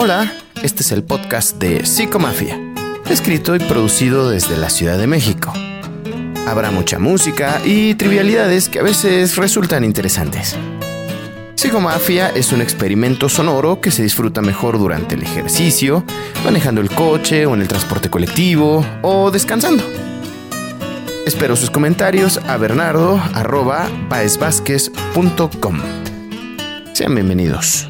Hola, este es el podcast de Psicomafia, escrito y producido desde la Ciudad de México. Habrá mucha música y trivialidades que a veces resultan interesantes. Psicomafia es un experimento sonoro que se disfruta mejor durante el ejercicio, manejando el coche o en el transporte colectivo o descansando. Espero sus comentarios a bernardo.paesvásquez.com. Sean bienvenidos.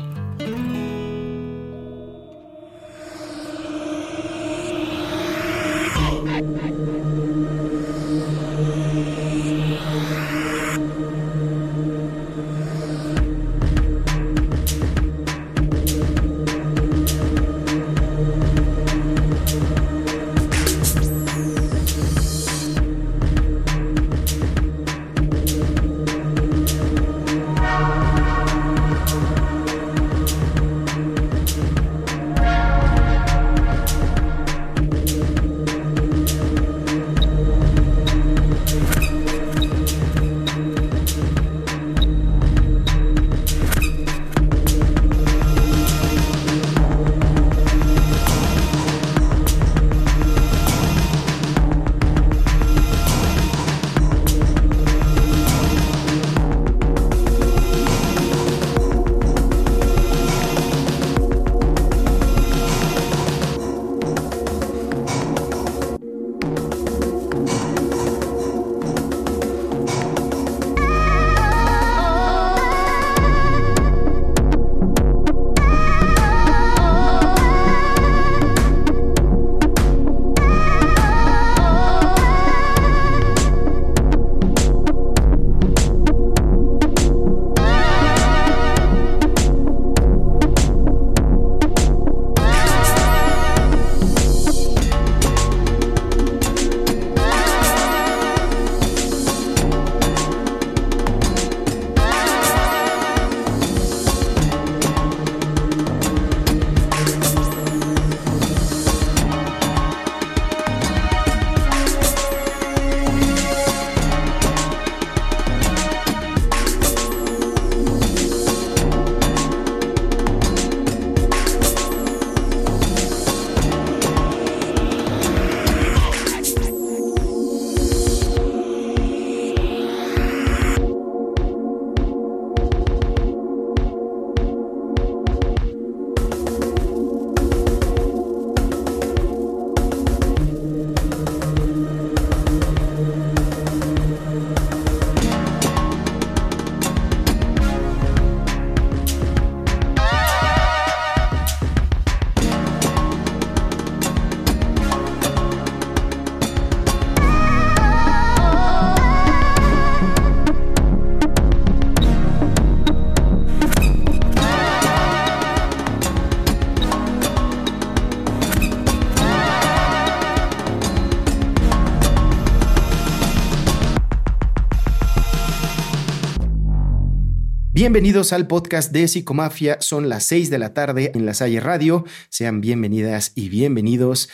Bienvenidos al podcast de Psicomafia. Son las 6 de la tarde en la Salle Radio. Sean bienvenidas y bienvenidos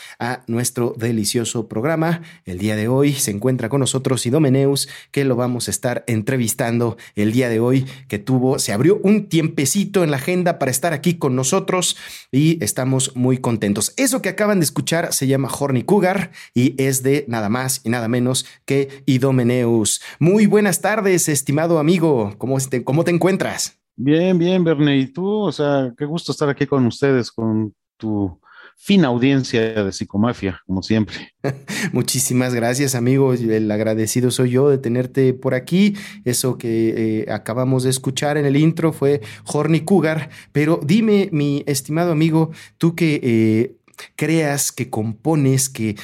nuestro delicioso programa. El día de hoy se encuentra con nosotros Idomeneus, que lo vamos a estar entrevistando el día de hoy, que tuvo, se abrió un tiempecito en la agenda para estar aquí con nosotros y estamos muy contentos. Eso que acaban de escuchar se llama Horny Cougar y es de nada más y nada menos que Idomeneus. Muy buenas tardes, estimado amigo. ¿Cómo te, cómo te encuentras? Bien, bien, Bernie. ¿Y tú? O sea, qué gusto estar aquí con ustedes, con tu fina audiencia de psicomafia, como siempre. Muchísimas gracias, amigo. El agradecido soy yo de tenerte por aquí. Eso que eh, acabamos de escuchar en el intro fue Horny Cougar. Pero dime, mi estimado amigo, tú que eh, creas, que compones, que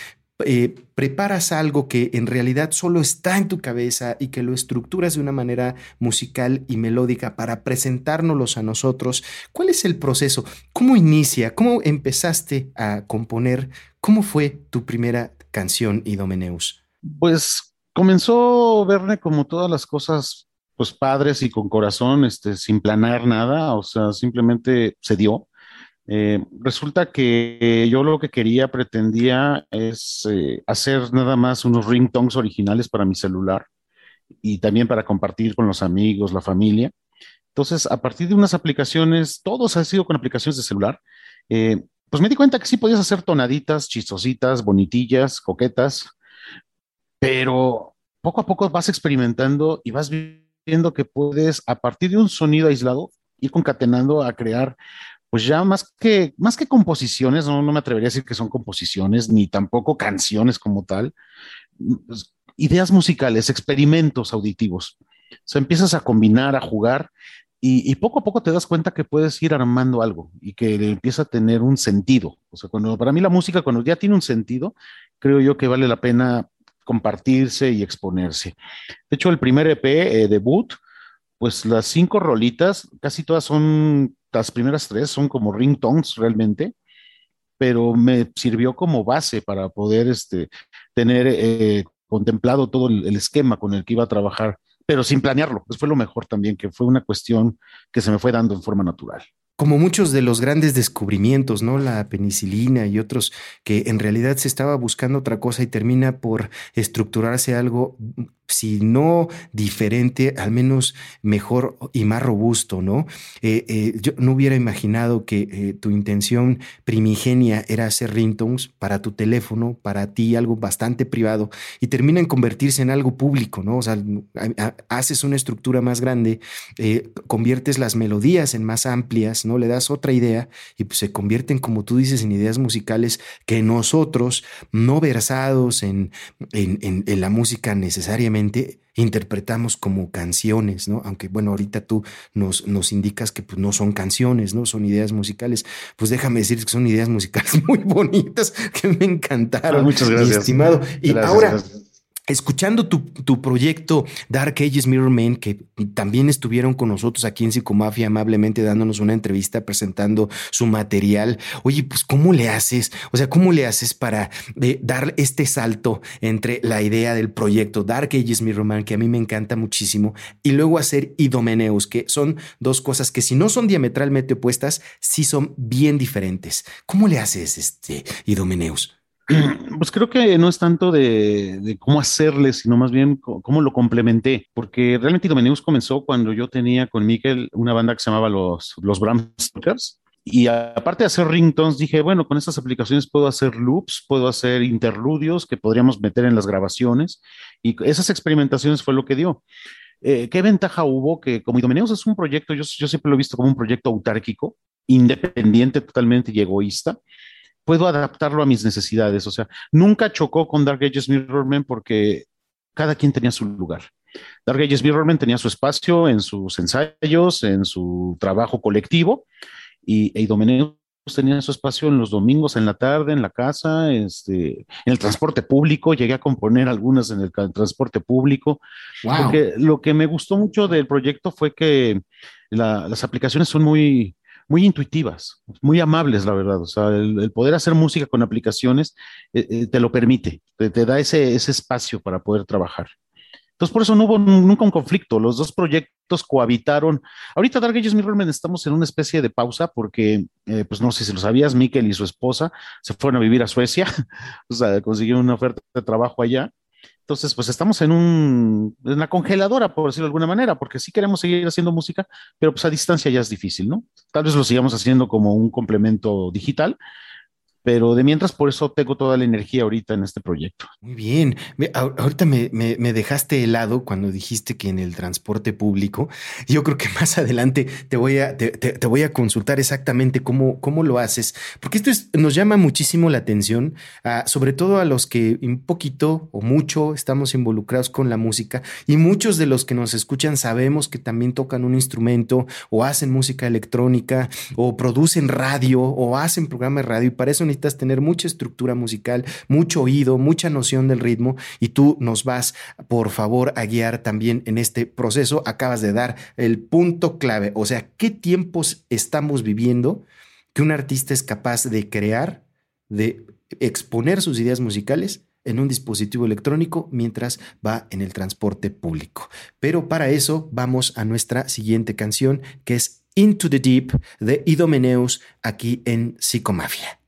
eh, preparas algo que en realidad solo está en tu cabeza y que lo estructuras de una manera musical y melódica para presentárnoslos a nosotros. ¿Cuál es el proceso? ¿Cómo inicia? ¿Cómo empezaste a componer? ¿Cómo fue tu primera canción, Idomeneus? Pues comenzó, Verne, como todas las cosas, pues padres y con corazón, este, sin planear nada, o sea, simplemente se dio. Eh, resulta que yo lo que quería, pretendía, es eh, hacer nada más unos ringtones originales para mi celular y también para compartir con los amigos, la familia. Entonces, a partir de unas aplicaciones, todos han sido con aplicaciones de celular, eh, pues me di cuenta que sí podías hacer tonaditas, chistositas, bonitillas, coquetas, pero poco a poco vas experimentando y vas viendo que puedes, a partir de un sonido aislado, ir concatenando a crear, pues ya más que, más que composiciones, no, no me atrevería a decir que son composiciones, ni tampoco canciones como tal, pues, ideas musicales, experimentos auditivos. O sea, empiezas a combinar, a jugar y, poco a poco te das cuenta que puedes ir armando algo y que empieza a tener un sentido. O sea, cuando para mí la música, cuando ya tiene un sentido, creo yo que vale la pena compartirse y exponerse. De hecho, el primer EP, eh, debut, pues las cinco rolitas, casi todas son, las primeras tres son como ringtones realmente, pero me sirvió como base para poder este, tener eh, contemplado todo el, el esquema con el que iba a trabajar pero sin planearlo. Pues fue lo mejor también, que fue una cuestión que se me fue dando en forma natural como muchos de los grandes descubrimientos, ¿no? La penicilina y otros que en realidad se estaba buscando otra cosa y termina por estructurarse algo si no diferente, al menos mejor y más robusto, ¿no? Eh, eh, yo no hubiera imaginado que eh, tu intención primigenia era hacer ringtones para tu teléfono, para ti, algo bastante privado, y termina en convertirse en algo público, ¿no? O sea, haces una estructura más grande, conviertes las melodías en más amplias, ¿no? Le das otra idea y pues, se convierten, como tú dices, en ideas musicales que nosotros, no versados en, en la música necesariamente, interpretamos como canciones, ¿no? Aunque bueno, ahorita tú nos, nos indicas que pues, no son canciones, ¿no? Son ideas musicales. Pues déjame decir que son ideas musicales muy bonitas que me encantaron. Ah, muchas gracias. estimado. Y ahora escuchando tu, proyecto Dark Ages Mirror Man, que también estuvieron con nosotros aquí en Psicomafia amablemente dándonos una entrevista presentando su material. Oye, pues ¿cómo le haces? O sea, ¿cómo le haces para eh, dar este salto entre la idea del proyecto Dark Ages Mirror Man, que a mí me encanta muchísimo, y luego hacer Idomeneus, que son dos cosas que si no son diametralmente opuestas, sí son bien diferentes. ¿Cómo le haces este Idomeneus? Pues creo que no es tanto de, cómo hacerle, sino más bien cómo lo complementé, porque realmente Domeneus comenzó cuando yo tenía con Miquel una banda que se llamaba los, los Bram Y aparte de hacer ringtones, dije, bueno, con estas aplicaciones puedo hacer loops, puedo hacer interludios que podríamos meter en las grabaciones. Y esas experimentaciones fue lo que dio. Eh, ¿Qué ventaja hubo? Que como Idomeneus es un proyecto, yo, yo siempre lo he visto como un proyecto autárquico, independiente totalmente y egoísta puedo adaptarlo a mis necesidades. O sea, nunca chocó con Dark Ages Mirrorman porque cada quien tenía su lugar. Dark Ages Mirrorman tenía su espacio en sus ensayos, en su trabajo colectivo, y Eidomeneus tenía su espacio en los domingos, en la tarde, en la casa, este, en el transporte público. Llegué a componer algunas en el transporte público. Porque lo que me gustó mucho del proyecto fue que las aplicaciones son muy, muy intuitivas, muy amables, la verdad. O sea, el, poder hacer música con aplicaciones eh, eh, te lo permite, te, da ese, ese espacio para poder trabajar. Entonces, por eso no hubo nunca un conflicto. Los dos proyectos cohabitaron. Ahorita Dark Ages Mirrorman estamos en una especie de pausa porque, eh, pues no sé si lo sabías, Mikkel y su esposa se fueron a vivir a Suecia, o sea, consiguieron una oferta de trabajo allá entonces, pues estamos en un, en la congeladora, por decirlo de alguna manera, porque sí queremos seguir haciendo música, pero pues a distancia ya es difícil, ¿no? Tal vez lo sigamos haciendo como un complemento digital, pero de mientras por eso tengo toda la energía ahorita en este proyecto. Muy bien, ahorita me, dejaste helado cuando dijiste que en el transporte público, yo creo que más adelante te voy a, te, voy a consultar exactamente cómo, cómo lo haces, porque esto nos llama muchísimo la atención, sobre todo a los que un poquito o mucho estamos involucrados con la música y muchos de los que nos escuchan sabemos que también tocan un instrumento o hacen música electrónica o producen radio o hacen programas de radio y para eso necesitas tener mucha estructura musical, mucho oído, mucha noción del ritmo y tú nos vas, por favor, a guiar también en este proceso. Acabas de dar el punto clave, o sea, ¿qué tiempos estamos viviendo que un artista es capaz de crear, de exponer sus ideas musicales? en un dispositivo electrónico mientras va en el transporte público. Pero para eso vamos a nuestra siguiente canción que es Into the Deep de Idomeneus aquí en Psicomafia.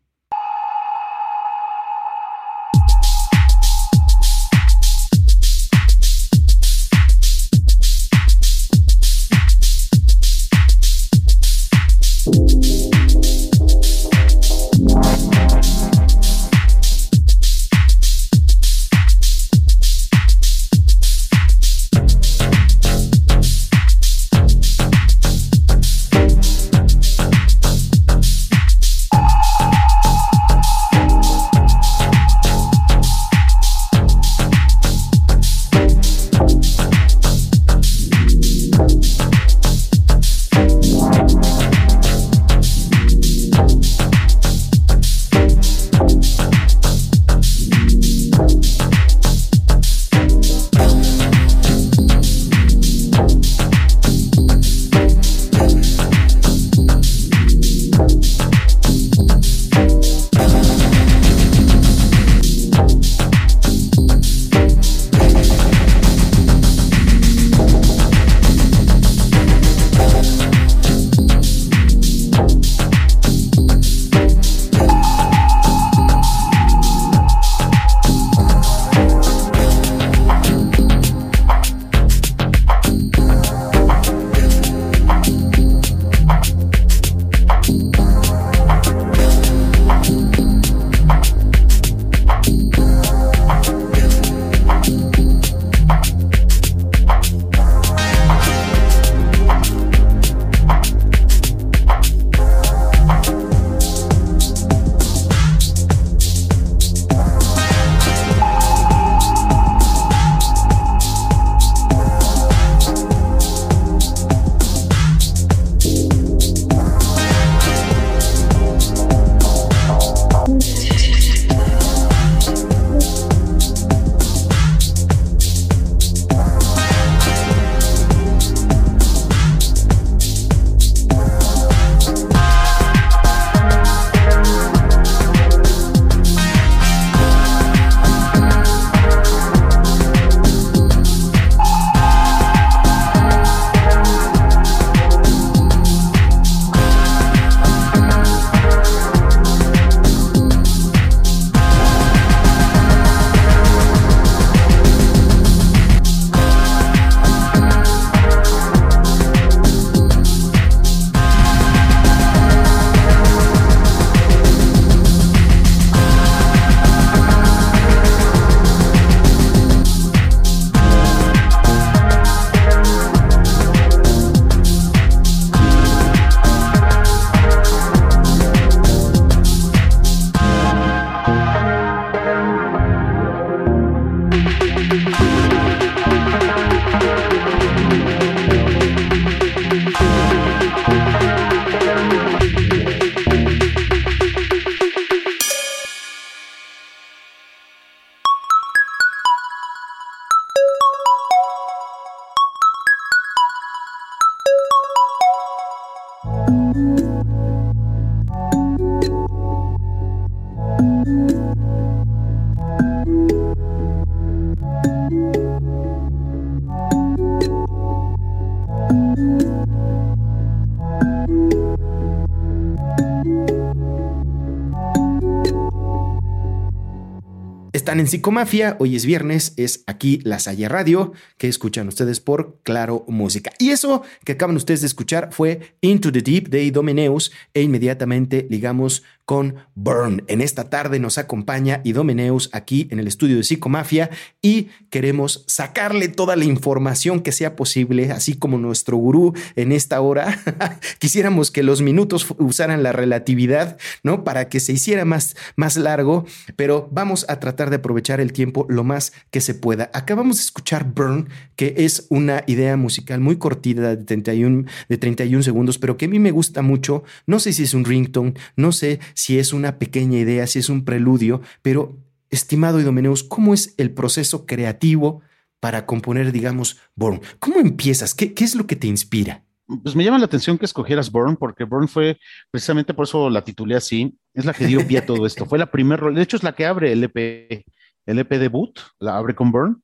En Psicomafia, hoy es viernes, es aquí La Salle Radio, que escuchan ustedes por Claro Música. Y eso que acaban ustedes de escuchar fue Into the Deep de Idomeneus e inmediatamente ligamos con Burn. En esta tarde nos acompaña Idomeneus aquí en el estudio de Psicomafia y queremos sacarle toda la información que sea posible, así como nuestro gurú en esta hora. Quisiéramos que los minutos usaran la relatividad, ¿no? Para que se hiciera más, más largo, pero vamos a tratar de aprovechar el tiempo lo más que se pueda. Acabamos de escuchar Burn, que es una idea musical muy cortita de 31, de 31 segundos, pero que a mí me gusta mucho. No sé si es un ringtone, no sé si es una pequeña idea, si es un preludio, pero estimado Idomeneus, ¿cómo es el proceso creativo para componer, digamos, Born? ¿Cómo empiezas? ¿Qué, es lo que te inspira? Pues me llama la atención que escogieras Born, porque Born fue precisamente por eso la titulé así. Es la que dio pie a todo esto. Fue la primera, de hecho, es la que abre el EP, el EP debut, la abre con Born.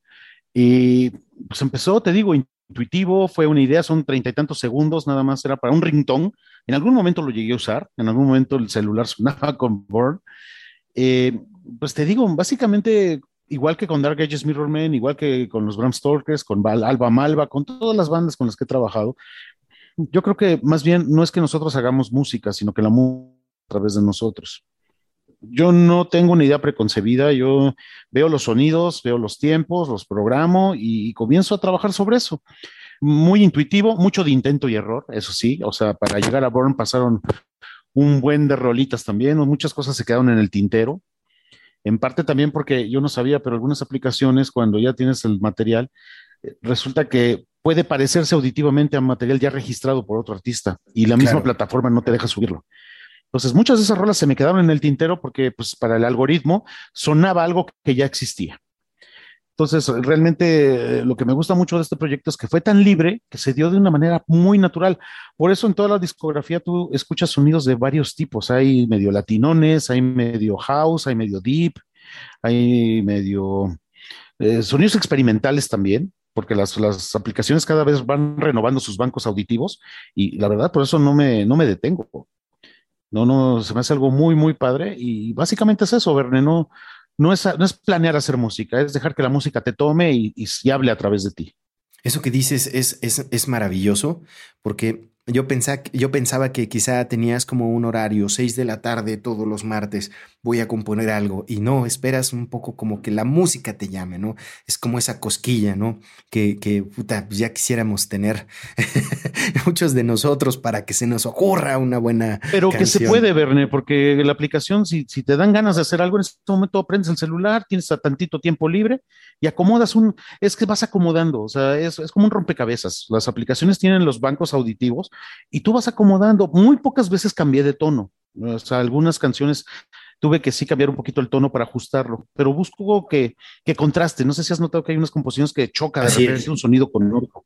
Y pues empezó, te digo, intuitivo, fue una idea, son treinta y tantos segundos, nada más era para un ringtone. En algún momento lo llegué a usar, en algún momento el celular sonaba con Born. Eh, pues te digo, básicamente igual que con Dark Ages Mirrorman, igual que con los Bram Stokers, con Alba Malva, con todas las bandas con las que he trabajado, yo creo que más bien no es que nosotros hagamos música, sino que la música a través de nosotros. Yo no tengo una idea preconcebida, yo veo los sonidos, veo los tiempos, los programo y, comienzo a trabajar sobre eso. Muy intuitivo, mucho de intento y error, eso sí, o sea, para llegar a Born pasaron un buen de rolitas también, muchas cosas se quedaron en el tintero, en parte también porque yo no sabía, pero algunas aplicaciones, cuando ya tienes el material, eh, resulta que puede parecerse auditivamente a material ya registrado por otro artista y la misma plataforma no te deja subirlo. Entonces, muchas de esas rolas se me quedaron en el tintero porque pues, para el algoritmo sonaba algo que ya existía. Entonces, realmente eh, lo que me gusta mucho de este proyecto es que fue tan libre que se dio de una manera muy natural. Por eso en toda la discografía tú escuchas sonidos de varios tipos. Hay medio latinones, hay medio house, hay medio deep, hay medio eh, sonidos experimentales también porque las, las, aplicaciones cada vez van renovando sus bancos auditivos y la verdad por eso no me, no me detengo. No, no, se me hace algo muy, muy padre y básicamente es eso, Verne, no, no, es, no es planear hacer música, es dejar que la música te tome y, y, hable a través de ti. Eso que dices es, es, es maravilloso porque yo, yo pensaba que quizá tenías como un horario, 6 de la tarde todos los martes, voy a componer algo. Y no, esperas un poco como que la música te llame, ¿no? Es como esa cosquilla, ¿no? Que, que puta, pues ya quisiéramos tener muchos de nosotros para que se nos ocurra una buena. Pero que se puede, Verne, porque la aplicación, si, si te dan ganas de hacer algo en este momento, prendes el celular, tienes tantito tiempo libre y acomodas un. Es que vas acomodando, o sea, es, es como un rompecabezas. Las aplicaciones tienen los bancos auditivos y tú vas acomodando. Muy pocas veces cambié de tono. O sea, algunas canciones tuve que sí cambiar un poquito el tono para ajustarlo, pero busco que, que contraste. No sé si has notado que hay unas composiciones que choca de repente un sonido con otro.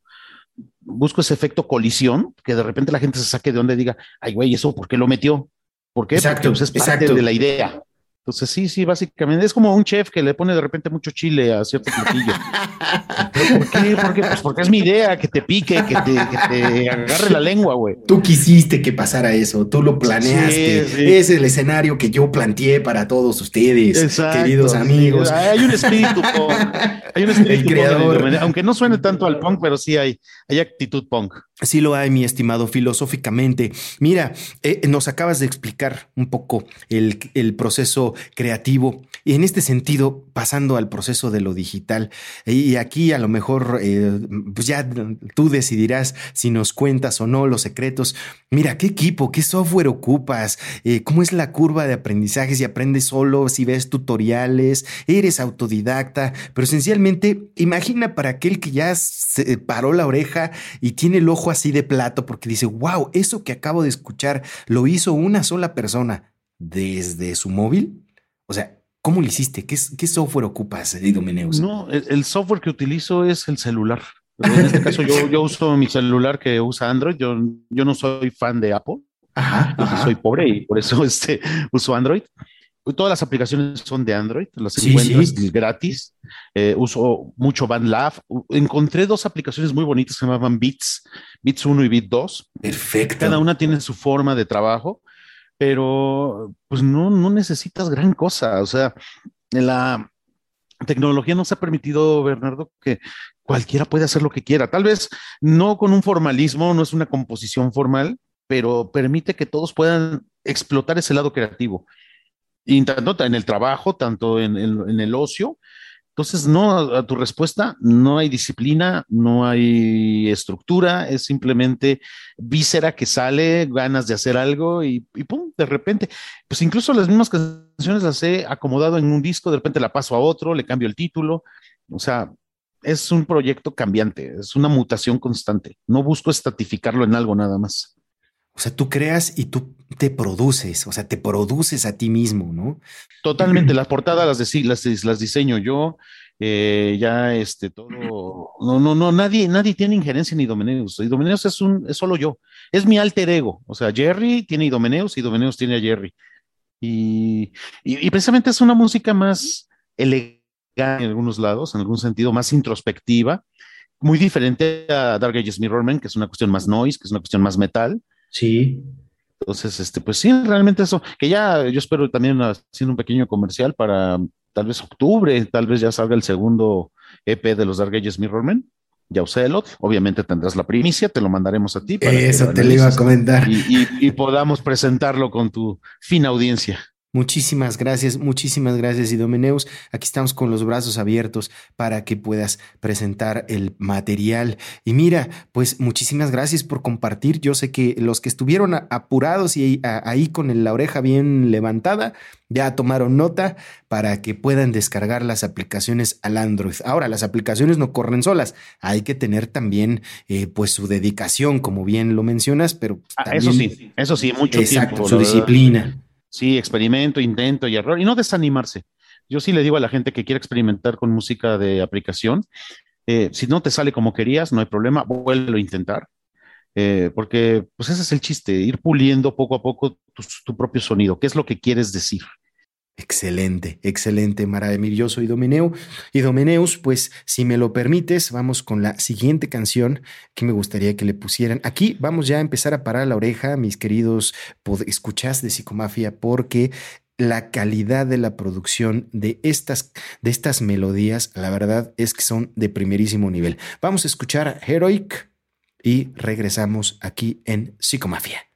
Busco ese efecto colisión, que de repente la gente se saque de donde diga, ay, güey, ¿eso por qué lo metió? ¿Por qué? Porque pues, es parte de la idea. Entonces, sí, sí, básicamente es como un chef que le pone de repente mucho chile a cierto platillo. ¿Por qué? Porque, pues porque es mi idea, que te pique, que te, que te agarre la lengua, güey. Tú quisiste que pasara eso, tú lo planeaste. Es el escenario que yo planteé para todos ustedes, queridos amigos. Hay un espíritu punk. Hay un espíritu creador. aunque no suene tanto al punk, pero sí hay, hay actitud punk. Sí lo hay, mi estimado, filosóficamente. Mira, eh, nos acabas de explicar un poco el, el proceso creativo. Y en este sentido, pasando al proceso de lo digital, y aquí a lo mejor, eh, pues ya tú decidirás si nos cuentas o no los secretos. Mira, ¿qué equipo, qué software ocupas? Eh, ¿Cómo es la curva de aprendizaje? Si aprendes solo, si ves tutoriales, eres autodidacta, pero esencialmente, imagina para aquel que ya se paró la oreja y tiene el ojo así de plato porque dice, wow, eso que acabo de escuchar lo hizo una sola persona desde su móvil. O sea, ¿cómo lo hiciste? ¿Qué, qué software ocupas, Idomeneus? No, el, software que utilizo es el celular. En este caso, yo, uso mi celular que usa Android. Yo, yo no soy fan de Apple. Ajá, Soy pobre y por eso este, uso Android. Todas las aplicaciones son de Android, las encuentras gratis. Eh, uso mucho BandLab. Encontré dos aplicaciones muy bonitas que se llamaban Beats, Beats 1 y Beats 2. Perfecto. Cada una tiene su forma de trabajo pero pues no, no necesitas gran cosa. O sea, la, tecnología nos ha permitido, Bernardo, que cualquiera puede hacer lo que quiera. Tal vez no con un formalismo, no es una composición formal, pero permite que todos puedan explotar ese lado creativo. Y tanto en el trabajo, tanto en, en el ocio, entonces, no, a tu respuesta, no hay disciplina, no hay estructura, es simplemente víscera que sale, ganas de hacer algo y, pum, de repente, pues incluso las mismas canciones las he acomodado en un disco, de repente la paso a otro, le cambio el título, o sea, es un proyecto cambiante, es una mutación constante, no busco estatificarlo en algo nada más. O sea, tú creas y tú te produces, o sea, te produces a ti mismo, ¿no? Totalmente, las portadas las, las, las diseño yo, eh, ya este, todo, no, no, no, nadie, nadie tiene injerencia en Idomeneus, Idomeneus es un, es solo yo, es mi alter ego, o sea, Jerry tiene Idomeneus, Idomeneus tiene a Jerry. Y, y, precisamente es una música más elegante en algunos lados, en algún sentido, más introspectiva, muy diferente a Dark Ages Mirrorman, que es una cuestión más noise, que es una cuestión más metal. Sí. Entonces, este, pues sí, realmente eso, que ya yo espero también haciendo un pequeño comercial para tal vez octubre, tal vez ya salga el segundo EP de los Dark Ages Mirrormen. Ya usé el otro, obviamente tendrás la primicia, te lo mandaremos a ti. Para Eso te lo iba a comentar. y podamos presentarlo con tu fina audiencia. Muchísimas gracias, muchísimas gracias, Idomeneus. Aquí estamos con los brazos abiertos para que puedas presentar el material. Y mira, pues muchísimas gracias por compartir. Yo sé que los que estuvieron apurados y ahí con la oreja bien levantada, ya tomaron nota para que puedan descargar las aplicaciones al Android. Ahora, las aplicaciones no corren solas. Hay que tener también eh, pues su dedicación, como bien lo mencionas, pero... Ah, eso sí, eso sí, mucho exacto, Su disciplina. Sí, experimento, intento y error. Y no desanimarse. Yo sí le digo a la gente que quiere experimentar con música de aplicación, eh, si no te sale como querías, no hay problema, vuelve a intentar. Eh, porque pues ese es el chiste, ir puliendo poco a poco tu, propio sonido, qué es lo que quieres decir. Excelente, excelente, maravilloso Idomeneu. Idomeneus, pues si me lo permites, vamos con la siguiente canción que me gustaría que le pusieran. Aquí vamos ya a empezar a parar la oreja, mis queridos escuchas de Psicomafia, porque la calidad de la producción de estas, de estas melodías, la verdad es que son de primerísimo nivel. Vamos a escuchar Heroic y regresamos aquí en Psicomafia.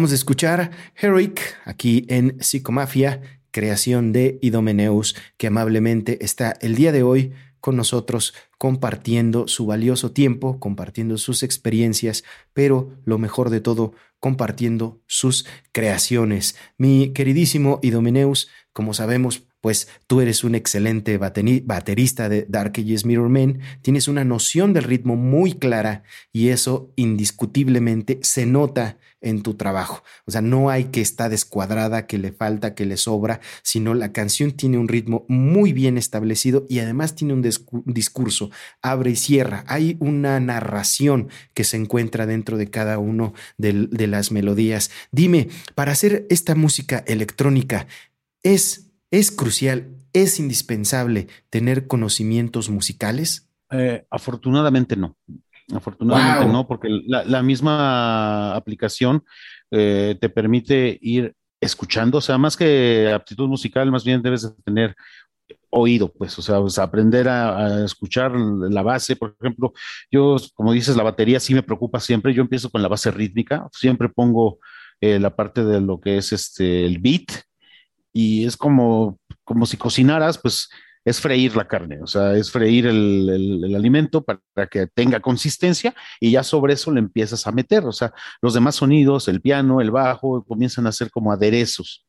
Acabamos de escuchar Heroic aquí en Psicomafia, creación de Idomeneus, que amablemente está el día de hoy con nosotros compartiendo su valioso tiempo, compartiendo sus experiencias, pero lo mejor de todo, compartiendo sus creaciones. Mi queridísimo Idomeneus, como sabemos, pues tú eres un excelente baterista de Dark Ages Mirror Man, tienes una noción del ritmo muy clara y eso indiscutiblemente se nota en tu trabajo. O sea, no hay que estar descuadrada, que le falta, que le sobra, sino la canción tiene un ritmo muy bien establecido y además tiene un, discurso, abre y cierra. Hay una narración que se encuentra dentro de cada uno de las melodías. Dime, para hacer esta música electrónica, ¿es ¿Es crucial, es indispensable tener conocimientos musicales? Eh, afortunadamente no. Afortunadamente no, porque la, misma aplicación eh, te permite ir escuchando, o sea, más que aptitud musical, más bien debes de tener oído, pues, o sea, aprender a, escuchar la base, por ejemplo, yo, como dices, la batería sí me preocupa siempre, yo empiezo con la base rítmica, siempre pongo eh, la parte de lo que es este, el beat, y es como, como si cocinaras, pues es freír la carne, o sea, es freír el, alimento para, que tenga consistencia y ya sobre eso le empiezas a meter, o sea, los demás sonidos, el piano, el bajo, comienzan a ser como aderezos.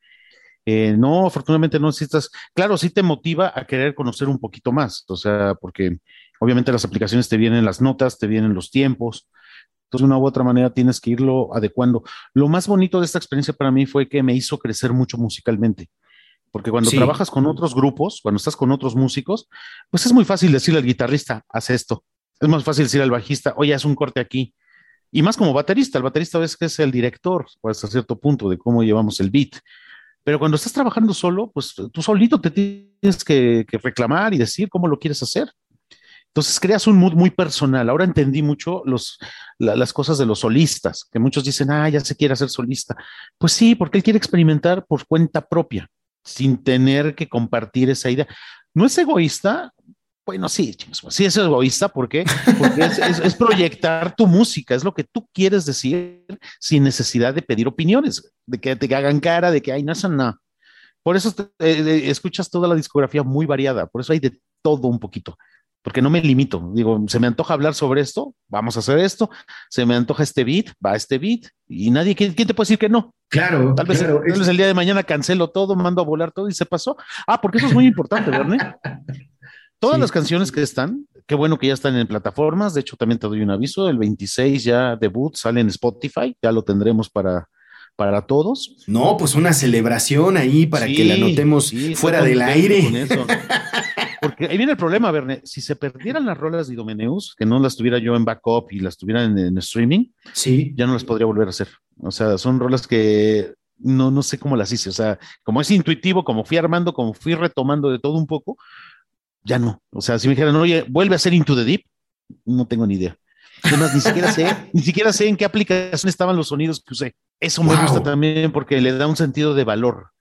Eh, no, afortunadamente no necesitas, claro, sí te motiva a querer conocer un poquito más, o sea, porque obviamente las aplicaciones te vienen las notas, te vienen los tiempos, entonces, de una u otra manera tienes que irlo adecuando. Lo más bonito de esta experiencia para mí fue que me hizo crecer mucho musicalmente. Porque cuando trabajas con otros grupos, cuando estás con otros músicos, pues es muy fácil decirle al guitarrista, haz esto. Es más fácil decirle al bajista, oye, haz un corte aquí. Y más como baterista, el baterista es que es el director, pues, hasta cierto punto, de cómo llevamos el beat. Pero cuando estás trabajando solo, pues tú solito te tienes que reclamar y decir cómo lo quieres hacer. Entonces creas un mood muy personal. Ahora entendí mucho los, las cosas de los solistas, que muchos dicen, ah, ya se quiere hacer solista. Pues sí, porque él quiere experimentar por cuenta propia, sin tener que compartir esa idea. ¿No es egoísta? Bueno, sí, sí es egoísta, ¿por qué? Porque es, proyectar tu música, es lo que tú quieres decir sin necesidad de pedir opiniones, de que te hagan cara, de que, ay, no es nada. Por eso eh, escuchas toda la discografía muy variada, por eso hay de todo un poquito porque no me limito. Digo, se me antoja hablar sobre esto, vamos a hacer esto. Se me antoja este beat, va este beat. Y nadie, ¿quién, te puede decir que no? Claro. Tal vez, el día de mañana cancelo todo, mando a volar todo y se pasó. Ah, porque eso es muy importante, ¿verdad? Todas las canciones que están, qué bueno que ya están en plataformas. De hecho, también te doy un aviso. El 26 ya debut sale en Spotify. Ya lo tendremos para, para todos. No, pues una celebración ahí para que la notemos fuera del aire. Porque ahí viene el problema, Verne. Si se perdieran las rolas de Idomeneus, que no las tuviera yo en backup y las tuviera en, streaming, sí. ya no las podría volver a hacer. O sea, son rolas que no, no sé cómo las hice. O sea, como es intuitivo, como fui armando, como fui retomando de todo un poco, ya no. O sea, si me dijeran, oye, vuelve a ser Into the Deep, no tengo ni idea. Además, ni siquiera sé, ni siquiera sé en qué aplicación estaban los sonidos que usé. Eso me gusta también porque le da un sentido de valor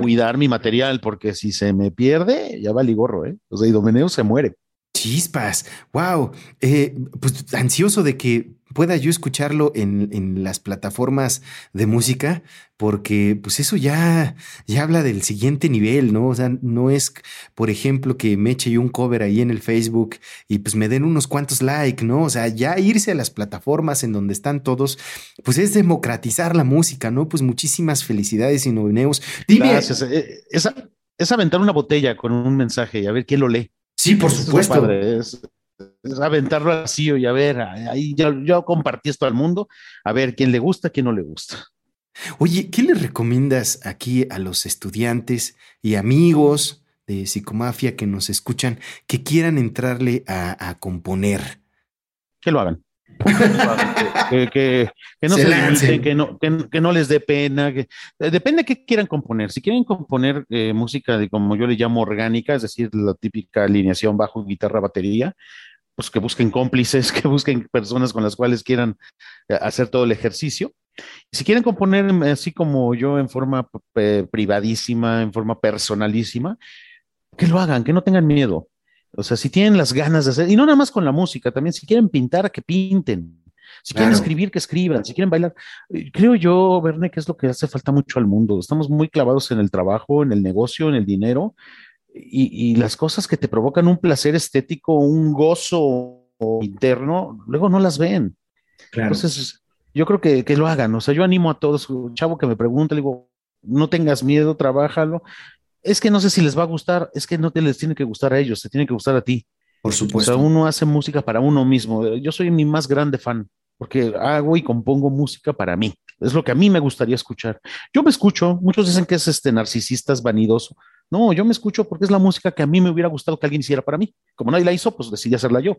cuidar mi material, porque si se me pierde, ya vale gorro, ¿eh? O sea, Idomeneo se muere. Chispas, wow. Eh, pues ansioso de que pueda yo escucharlo en, en, las plataformas de música, porque pues eso ya, ya habla del siguiente nivel, ¿no? O sea, no es, por ejemplo, que me eche yo un cover ahí en el Facebook y pues me den unos cuantos likes, ¿no? O sea, ya irse a las plataformas en donde están todos, pues es democratizar la música, ¿no? Pues muchísimas felicidades y noveneos. Dime. Gracias. Eh, es, es aventar una botella con un mensaje y a ver quién lo lee. Sí, por supuesto. Es, aventarlo así y a ver, ahí yo, yo, compartí esto al mundo, a ver quién le gusta, quién no le gusta. Oye, ¿qué le recomiendas aquí a los estudiantes y amigos de Psicomafia que nos escuchan que quieran entrarle a componer? Que lo hagan que, no se, que, no, que, no les dé pena. Que, eh, depende de qué quieran componer. Si quieren componer eh, música de como yo le llamo orgánica, es decir, la típica alineación bajo, guitarra, batería, pues que busquen cómplices, que busquen personas con las cuales quieran eh, hacer todo el ejercicio. Si quieren componer así como yo en forma privadísima, en forma personalísima, que lo hagan, que no tengan miedo. O sea, si tienen las ganas de hacer, y no nada más con la música, también si quieren pintar, que pinten. Si quieren escribir, que escriban. Si quieren bailar. Eh, creo yo, Verne, que es lo que hace falta mucho al mundo. Estamos muy clavados en el trabajo, en el negocio, en el dinero y, las cosas que te provocan un placer estético, un gozo interno, luego no las ven. Entonces, yo creo que, que, lo hagan. O sea, yo animo a todos, un chavo que me pregunta, le digo, no tengas miedo, trabájalo. Es que no sé si les va a gustar, es que no te les tiene que gustar a ellos, te tiene que gustar a ti. Por supuesto. O sea, uno hace música para uno mismo. Yo soy mi más grande fan, porque hago y compongo música para mí. Es lo que a mí me gustaría escuchar. Yo me escucho, muchos dicen que es este narcisistas, vanidoso. No, yo me escucho porque es la música que a mí me hubiera gustado que alguien hiciera para mí. Como nadie la hizo, pues decidí hacerla yo.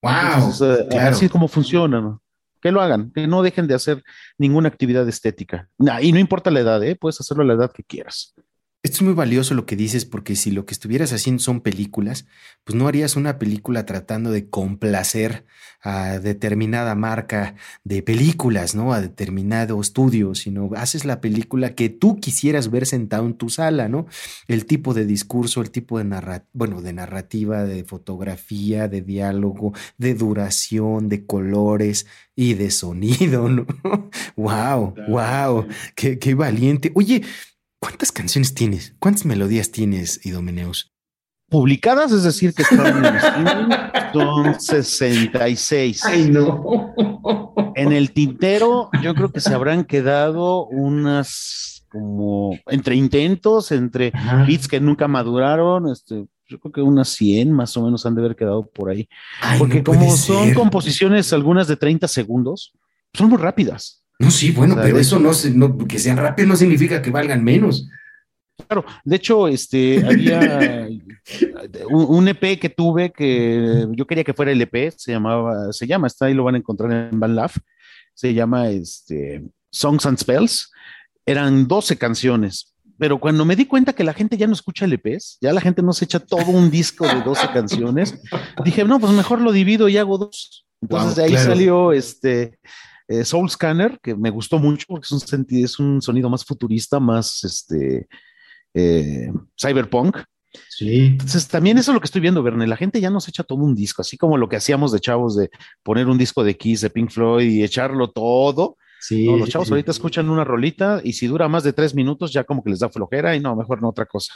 Wow. Eh, así es como funciona, ¿no? Que lo hagan, que no dejen de hacer ninguna actividad estética. y no importa la edad, ¿eh? puedes hacerlo a la edad que quieras. Esto es muy valioso lo que dices, porque si lo que estuvieras haciendo son películas, pues no harías una película tratando de complacer a determinada marca de películas, ¿no? A determinado estudio, sino haces la película que tú quisieras ver sentado en tu sala, ¿no? El tipo de discurso, el tipo de narrativa, bueno, de narrativa, de fotografía, de diálogo, de duración, de colores y de sonido, ¿no? wow, wow, qué, qué valiente. Oye, ¿Cuántas canciones tienes? ¿Cuántas melodías tienes, Idomeneus? Publicadas, es decir, que están en son 66. Ay, no. En el tintero, yo creo que se habrán quedado unas como entre intentos, entre beats que nunca maduraron, este, yo creo que unas 100 más o menos han de haber quedado por ahí. Porque como son composiciones algunas de 30 segundos, son muy rápidas. No, sí, bueno, pero eso no, no, que sean rápidos no significa que valgan menos. Claro, de hecho, este, había un, EP que tuve que yo quería que fuera el EP, se llamaba, se llama, está ahí lo van a encontrar en Van se llama este, Songs and Spells, eran 12 canciones, pero cuando me di cuenta que la gente ya no escucha LPs, ya la gente no se echa todo un disco de 12 canciones, dije, no, pues mejor lo divido y hago dos. Entonces de ahí salió este eh, Soul Scanner, que me gustó mucho porque es un, es un sonido más futurista, más este, eh, cyberpunk. Sí. Entonces, también eso es lo que estoy viendo, Verne. La gente ya nos echa todo un disco, así como lo que hacíamos de chavos de poner un disco de Kiss, de Pink Floyd y echarlo todo. Sí, los chavos ahorita escuchan una rolita y si dura más de tres minutos ya como que les da flojera y no, mejor no otra cosa.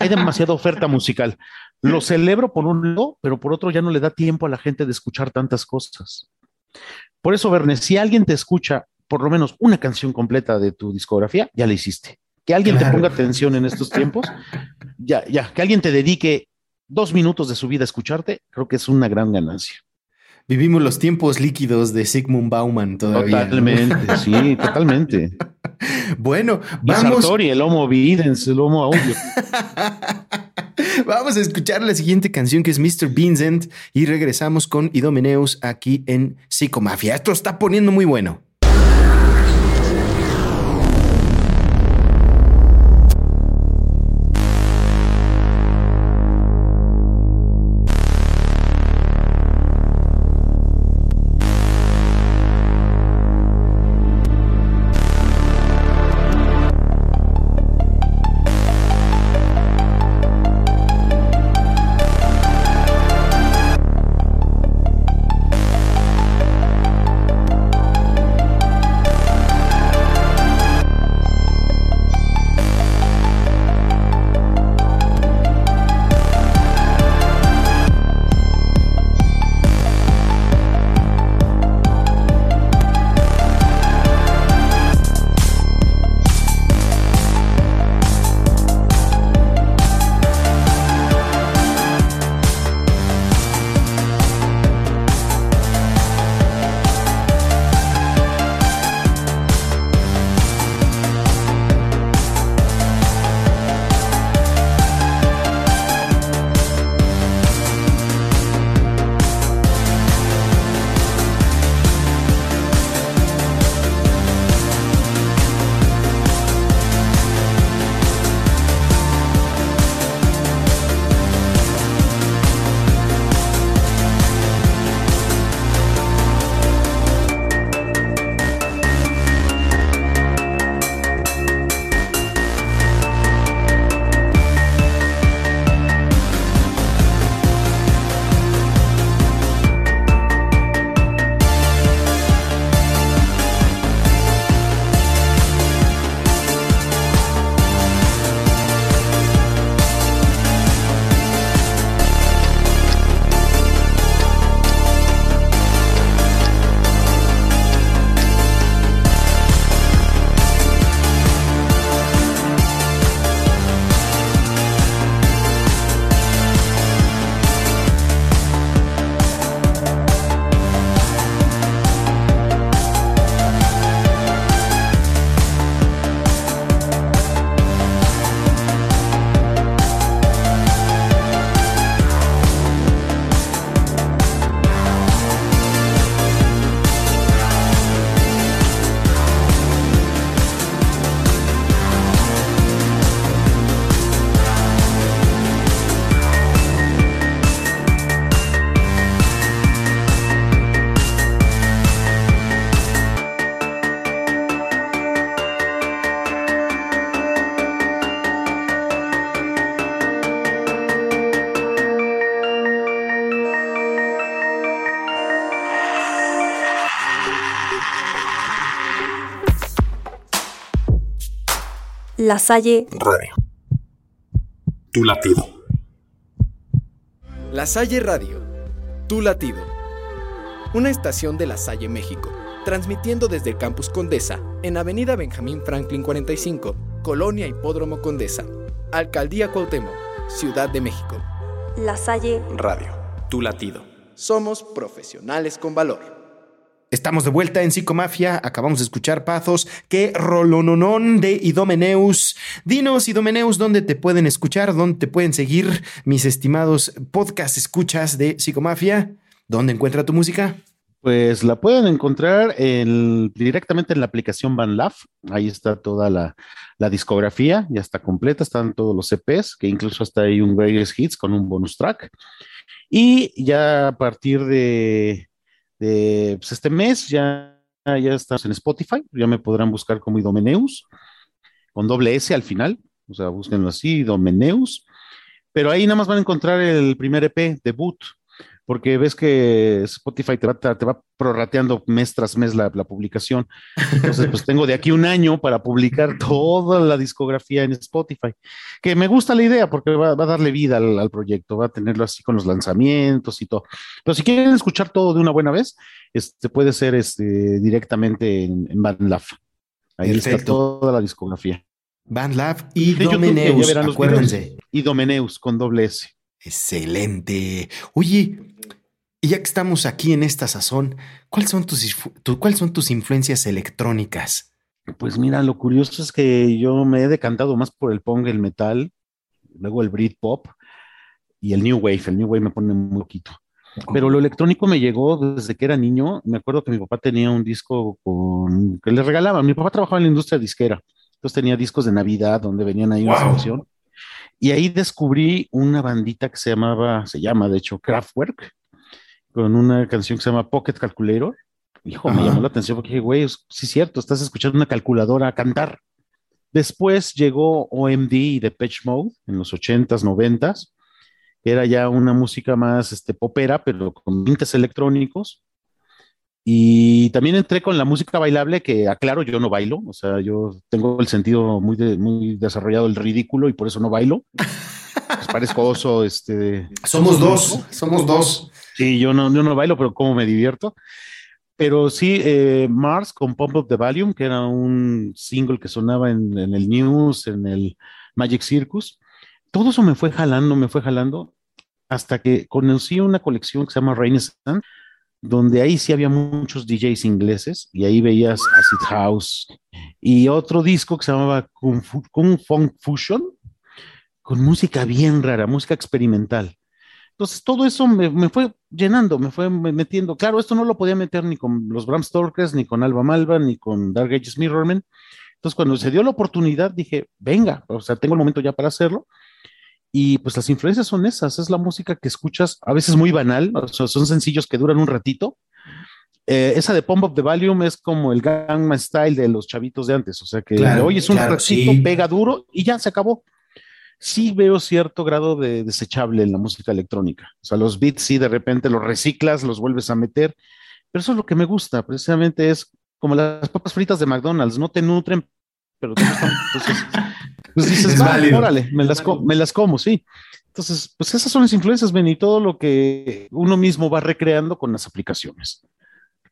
Hay demasiada oferta musical. Lo celebro por un lado, pero por otro ya no le da tiempo a la gente de escuchar tantas cosas. Por eso, Verne, si alguien te escucha por lo menos una canción completa de tu discografía, ya la hiciste. Que alguien te ponga atención en estos tiempos, ya, ya, que alguien te dedique dos minutos de su vida a escucharte, creo que es una gran ganancia. Vivimos los tiempos líquidos de Sigmund Bauman todavía. Totalmente, sí, totalmente. Bueno, vamos. Sartori, el Homo Videns, el Homo Audio. Vamos a escuchar la siguiente canción que es Mr. Vincent y regresamos con Idomeneus aquí en Psicomafia. Esto está poniendo muy bueno. La Salle Radio. Tu latido. La Salle Radio. Tu latido. Una estación de La Salle, México, transmitiendo desde el campus Condesa, en Avenida Benjamín Franklin 45, Colonia Hipódromo Condesa, Alcaldía Cuauhtémoc, Ciudad de México. La Salle Radio. Tu latido. Somos profesionales con valor. Estamos de vuelta en Psicomafia. Acabamos de escuchar Pazos. ¡Qué rolononón de Idomeneus! Dinos, Idomeneus, ¿dónde te pueden escuchar? ¿Dónde te pueden seguir mis estimados podcast escuchas de Psicomafia? ¿Dónde encuentra tu música? Pues la pueden encontrar directamente en la aplicación BandLaf. Ahí está toda la, la, discografía, ya está completa, están todos los EPs, que incluso hasta hay un Greatest Hits con un bonus track. Y ya a partir de, pues este mes ya, ya estamos en Spotify, ya me podrán buscar como Idomeneus, con doble S al final, o sea, búsquenlo así, Idomeneus, pero ahí nada más van a encontrar el primer EP, debut, porque ves que Spotify te va, te va prorrateando mes tras mes la, publicación. Entonces, pues tengo de aquí un año para publicar toda la discografía en Spotify, que me gusta la idea porque va, a darle vida al, proyecto, va a tenerlo así con los lanzamientos y todo. Pero si quieren escuchar todo de una buena vez, este puede ser este, directamente en, en BandLaf. Ahí está toda la discografía. BandLab y Domeneus, acuérdense. Y Domeneus con doble S. Excelente. Oye, y ya que estamos aquí en esta sazón, ¿cuáles son tus, ¿cuáles son tus influencias electrónicas? Pues mira, lo curioso es que yo me he decantado más por el punk, el metal, luego el Britpop y el New Wave. El New Wave me pone muy poquito. Pero lo electrónico me llegó desde que era niño. Me acuerdo que mi papá tenía un disco con, que le regalaba. Mi papá trabajaba en la industria disquera. Entonces tenía discos de Navidad donde venían ahí una selección. Y ahí descubrí una bandita que se llamaba, se llama de hecho Kraftwerk, con una canción que se llama Pocket Calculator. Hijo, me llamó la atención porque dije, güey, sí es cierto, estás escuchando una calculadora cantar. Después llegó OMD y Depeche Mode en los 80s, 90s, que era ya una música más este, popera, pero con tintes electrónicos. Y también entré con la música bailable, que aclaro, yo no bailo, o sea, yo tengo el sentido muy, muy desarrollado del ridículo y por eso no bailo. Pues parezco oso, este. Somos dos, somos dos. Sí, yo no, yo no bailo, pero cómo me divierto. Pero sí, eh, Mars con Pump Up the Volume, que era un single que sonaba en, en, el News, en el Magic Circus. Todo eso me fue jalando, me fue jalando, hasta que conocí una colección que se llama Renaissance, donde ahí sí había muchos DJs ingleses y ahí veías Acid House y otro disco que se llamaba Kung, Funk Fusion con música bien rara, música experimental. Entonces todo eso me, fue llenando, me fue metiendo. Claro, esto no lo podía meter ni con los Bram Stokers, ni con Alba Malva, ni con Dark Ages Mirrorman. Entonces cuando se dio la oportunidad dije, venga, o sea, tengo el momento ya para hacerlo. Y pues las influencias son esas, es la música que escuchas, a veces muy banal, son sencillos que duran un ratito. Eh, esa de Pump Up the Volume es como el Gangnam Style de los chavitos de antes, o sea que hoy es un ratito, pega duro y ya se acabó. Sí veo cierto grado de desechable en la música electrónica. O sea, los beats sí de repente los reciclas, los vuelves a meter, pero eso es lo que me gusta, precisamente es como las papas fritas de McDonald's, no te nutren, pero te gustan. Entonces, pues dices, órale, me las, me las como, sí. Entonces, pues esas son las influencias, Ben, y todo lo que uno mismo va recreando con las aplicaciones.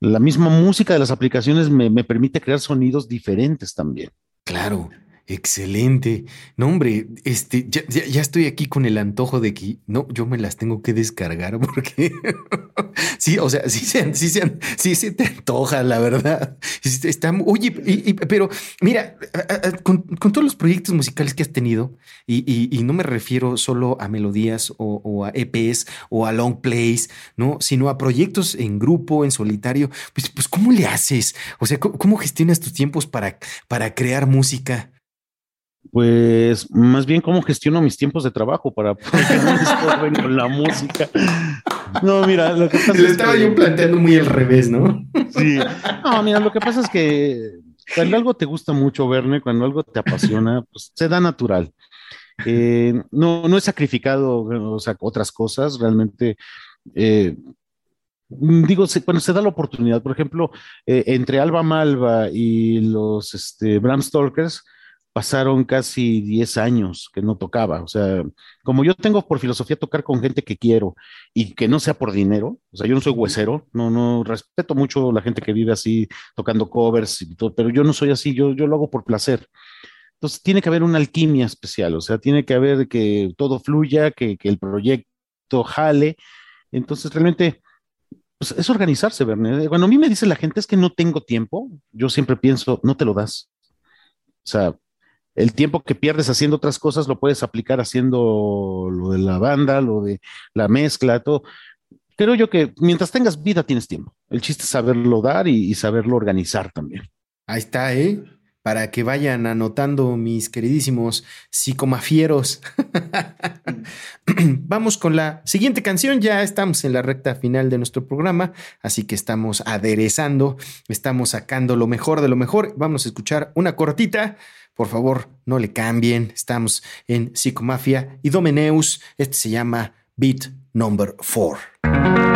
La misma música de las aplicaciones me, me permite crear sonidos diferentes también. Claro. Excelente. No, hombre, este, ya, ya, estoy aquí con el antojo de que no, yo me las tengo que descargar porque sí, o sea, sí se, sí se, sí se te antoja, la verdad. Está, oye, pero mira, con, todos los proyectos musicales que has tenido, y, y no me refiero solo a melodías o, o, a EPs o a long plays, no, sino a proyectos en grupo, en solitario, pues, pues ¿cómo le haces? O sea, ¿cómo, cómo gestionas tus tiempos para, para crear música? Pues más bien cómo gestiono mis tiempos de trabajo para poder con la música. No, mira, lo que pasa Le estaba yo planteando muy al revés, ¿no? Sí. No, mira, lo que pasa es que cuando algo te gusta mucho, Verne, cuando algo te apasiona, pues se da natural. Eh, no, no he sacrificado o sea, otras cosas, realmente. Eh, digo, cuando se da la oportunidad, por ejemplo, eh, entre Alba Malva y los este, Bram Stalkers, pasaron casi 10 años que no tocaba. O sea, como yo tengo por filosofía tocar con gente que quiero y que no sea por dinero, o sea, yo no soy huesero, no, no, respeto mucho la gente que vive así tocando covers y todo, pero yo no soy así, yo, yo lo hago por placer. Entonces tiene que haber una alquimia especial, o sea, tiene que haber que todo fluya, que, que el proyecto jale. Entonces realmente pues, es organizarse, Verne. Cuando a mí me dice la gente es que no tengo tiempo, yo siempre pienso, no te lo das. O sea, el tiempo que pierdes haciendo otras cosas lo puedes aplicar haciendo lo de la banda, lo de la mezcla, todo. Creo yo que mientras tengas vida tienes tiempo. El chiste es saberlo dar y, saberlo organizar también. Ahí está, ¿eh? Para que vayan anotando mis queridísimos psicomafieros. Vamos con la siguiente canción, ya estamos en la recta final de nuestro programa, así que estamos aderezando, estamos sacando lo mejor de lo mejor. Vamos a escuchar una cortita. Por favor, no le cambien. Estamos en Psicomafia y Domeneus. Este se llama Beat Number 4.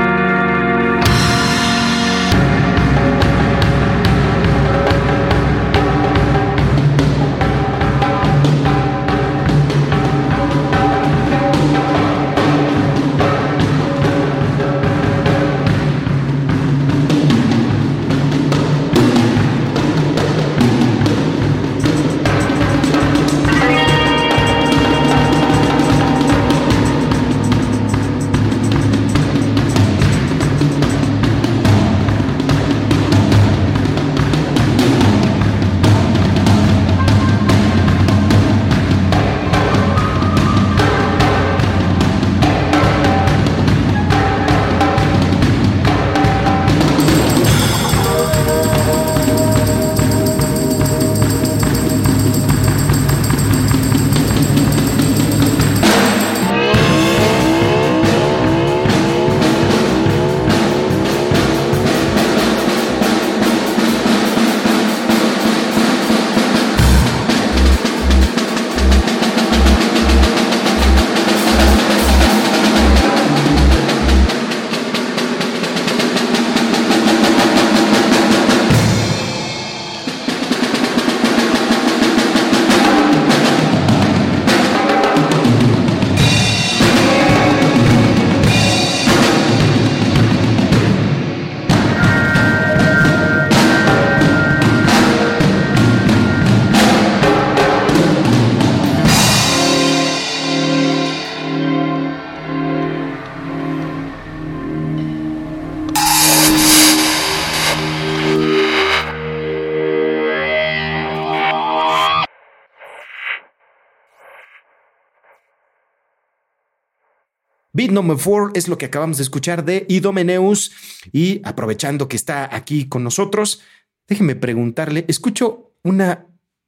Number 4 es lo que acabamos de escuchar de Idomeneus. Y aprovechando que está aquí con nosotros, déjeme preguntarle, escucho una,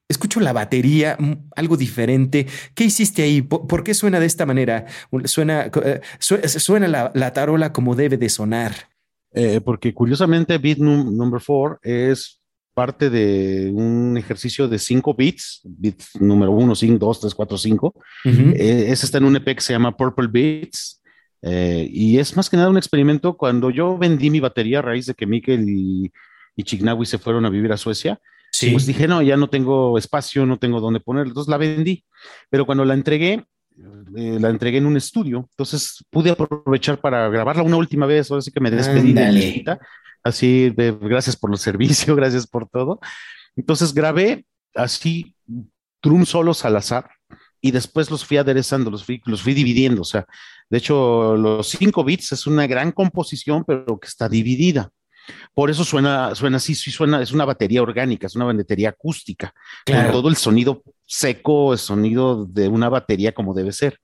escucho la batería, mm, algo diferente. ¿Qué hiciste ahí? ¿Por, qué suena de esta manera? Suena, eh, suena la, tarola como debe de sonar. Eh, porque curiosamente Beat Number 4 es parte de un ejercicio de cinco beats, beat número uno, cinco, dos, tres, cuatro, cinco. Eh, ese está en un EP que se llama Purple Beats. Eh, y es más que nada un experimento. Cuando yo vendí mi batería a raíz de que Mikel y, y Chignawi se fueron a vivir a Suecia, pues dije, no, ya no tengo espacio, no tengo dónde ponerla. Entonces la vendí. Pero cuando la entregué, eh, la entregué en un estudio. Entonces pude aprovechar para grabarla una última vez. Ahora sí que me despedí de así, gracias por los servicios, gracias por todo. Entonces grabé así drum solos al azar y después los fui aderezando, los fui, los fui dividiendo. O sea, de hecho, los cinco bits es una gran composición, pero que está dividida. Por eso suena, suena así, sí suena, es una batería orgánica, es una batería acústica, con todo el sonido seco, el sonido de una batería como debe ser.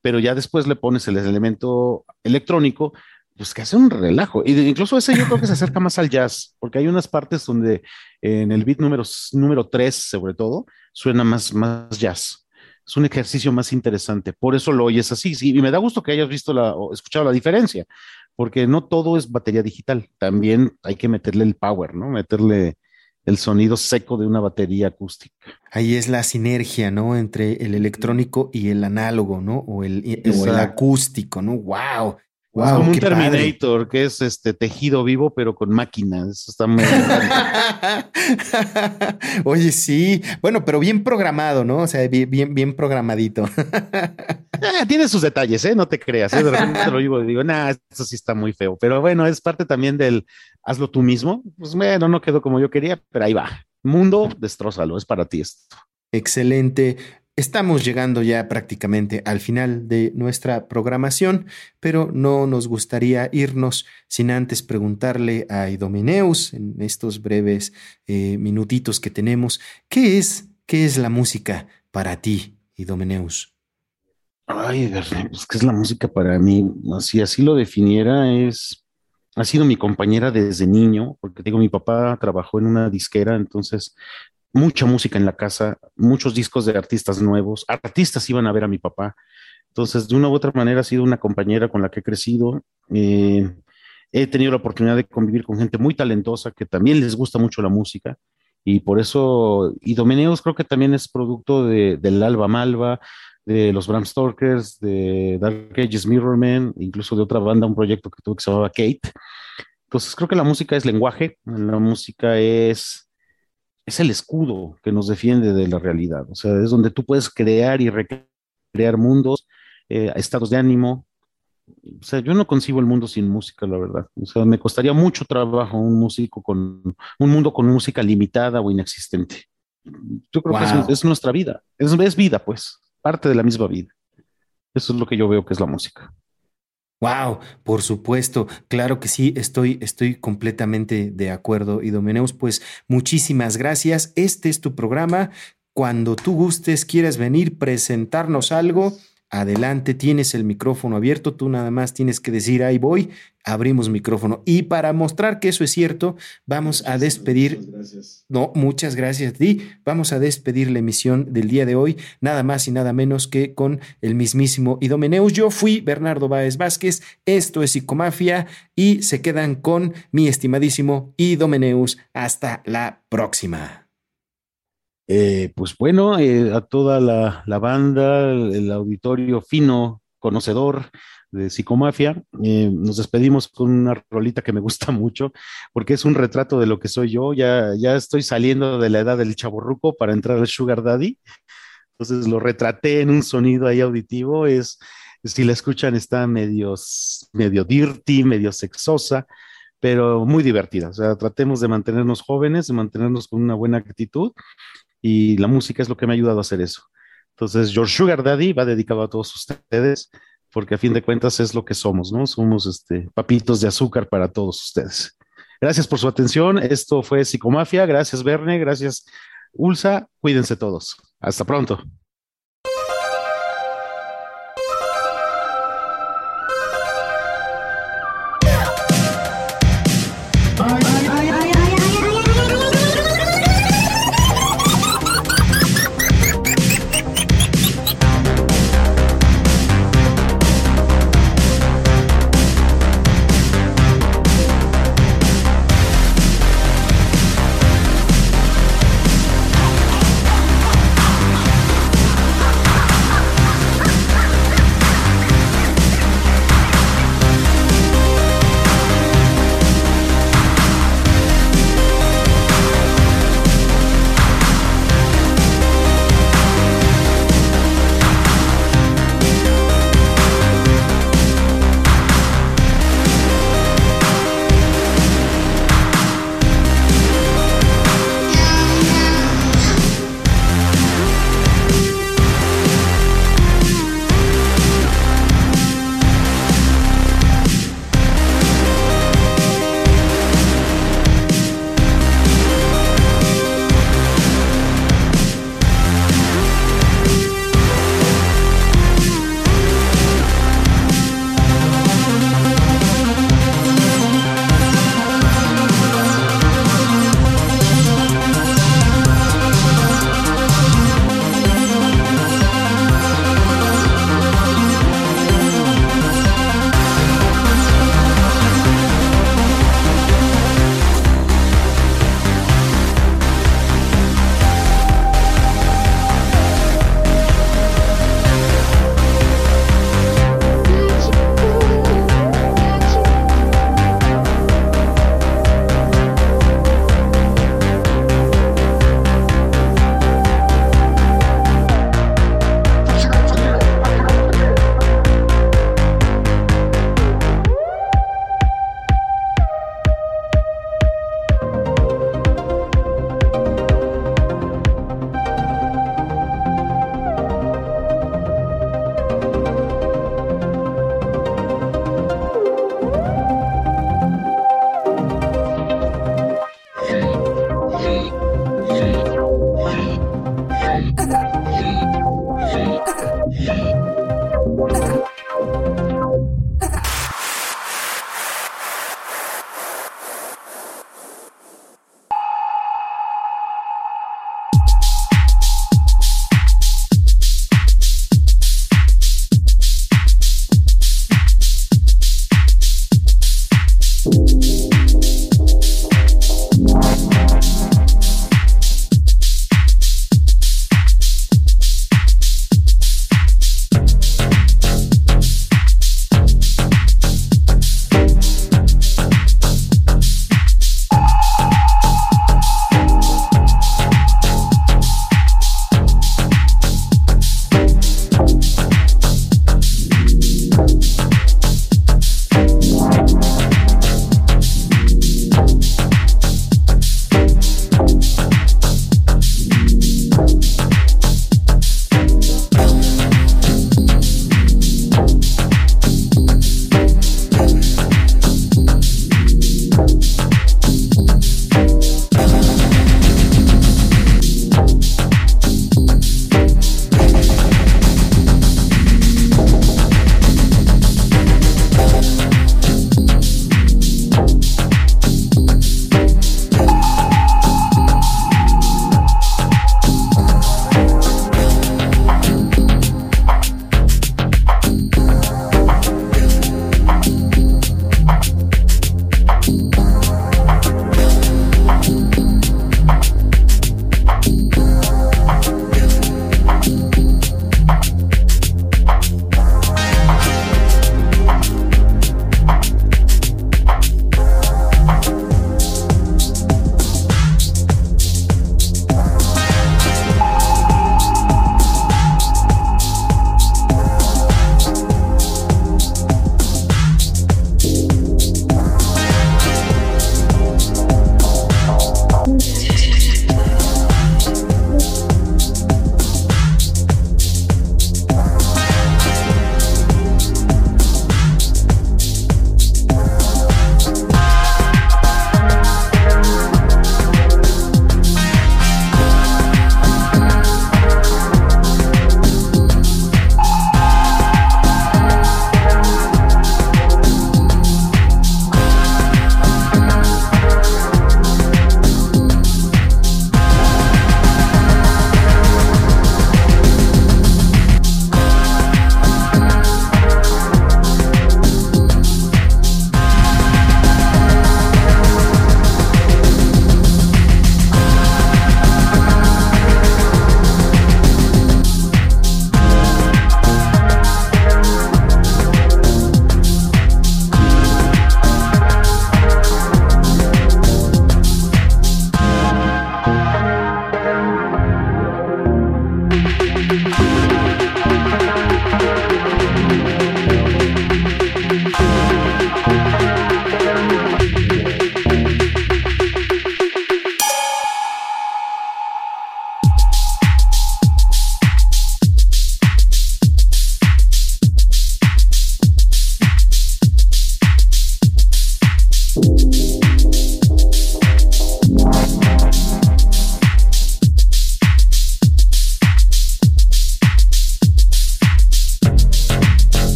Pero ya después le pones el elemento electrónico pues que hace un relajo. Y incluso ese yo creo que se acerca más al jazz, porque hay unas partes donde en el beat número, número 3, sobre todo, suena más, más jazz. Es un ejercicio más interesante. Por eso lo oyes así. Sí, y me da gusto que hayas visto la, o escuchado la diferencia, porque no todo es batería digital. También hay que meterle el power, ¿no? Meterle el sonido seco de una batería acústica. Ahí es la sinergia, ¿no? Entre el electrónico y el análogo, ¿no? O el, o el acústico, ¿no? ¡Wow! Es como un Terminator, que es este tejido vivo, pero con máquinas. está muy Oye, sí. Bueno, pero bien programado, ¿no? O sea, bien, bien, programadito. Eh, tiene sus detalles, ¿eh? No te creas. ¿eh? De repente te lo digo y digo, nah, esto sí está muy feo. Pero bueno, es parte también del hazlo tú mismo. Pues bueno, no quedó como yo quería, pero ahí va. Mundo, destrózalo, es para ti esto. Excelente. Estamos llegando ya prácticamente al final de nuestra programación, pero no nos gustaría irnos sin antes preguntarle a Idomeneus en estos breves eh, minutitos que tenemos, ¿qué es, qué es la música para ti, Idomeneus? Ay, pues qué es la música para mí. Si así lo definiera, es ha sido mi compañera desde niño, porque digo, mi papá trabajó en una disquera, entonces mucha música en la casa, muchos discos de artistas nuevos, artistas iban a ver a mi papá. Entonces, de una u otra manera, ha sido una compañera con la que he crecido. Eh, he tenido la oportunidad de convivir con gente muy talentosa que también les gusta mucho la música. Y por eso, y Domeneos creo que también es producto de, del Alba Malva, de los Bram Stokers, de Dark Ages Mirrorman, incluso de otra banda, un proyecto que tuve que se llamaba Kate. Entonces creo que la música es lenguaje, la música es es el escudo que nos defiende de la realidad. O sea, es donde tú puedes crear y recrear mundos, eh, estados de ánimo. O sea, yo no concibo el mundo sin música, la verdad. O sea, me costaría mucho trabajo un músico con un mundo con música limitada o inexistente. Yo creo que es, nuestra vida. Es, es vida, pues, parte de la misma vida. Eso es lo que yo veo que es la música. Wow, por supuesto, claro que sí, estoy, estoy completamente de acuerdo. Y Domeneus, pues muchísimas gracias. Este es tu programa. Cuando tú gustes, quieras venir, presentarnos algo, Adelante, tienes el micrófono abierto, tú nada más tienes que decir, ahí voy, abrimos micrófono. Y para mostrar que eso es cierto, vamos a despedir... Muchas gracias. No, muchas gracias a ti. Vamos a despedir la emisión del día de hoy, nada más y nada menos que con el mismísimo Idomeneus. Yo fui Bernardo Báez Vázquez, esto es Psicomafia y se quedan con mi estimadísimo Idomeneus. Hasta la próxima. Eh, pues bueno, eh, a toda la, banda, el, auditorio fino, conocedor de Psicomafia, eh, nos despedimos con una rolita que me gusta mucho, porque es un retrato de lo que soy yo. Ya, ya estoy saliendo de la edad del chaborruco para entrar al Sugar Daddy. Entonces lo retraté en un sonido ahí auditivo. Es, si la escuchan, está medio, medio dirty, medio sexosa, pero muy divertida. O sea, tratemos de mantenernos jóvenes, de mantenernos con una buena actitud y la música es lo que me ha ayudado a hacer eso. Entonces, George Sugar Daddy va dedicado a todos ustedes, porque a fin de cuentas es lo que somos, ¿no? Somos este, papitos de azúcar para todos ustedes. Gracias por su atención. Esto fue Psicomafia. Gracias, Verne. Gracias, Ulsa. Cuídense todos. Hasta pronto.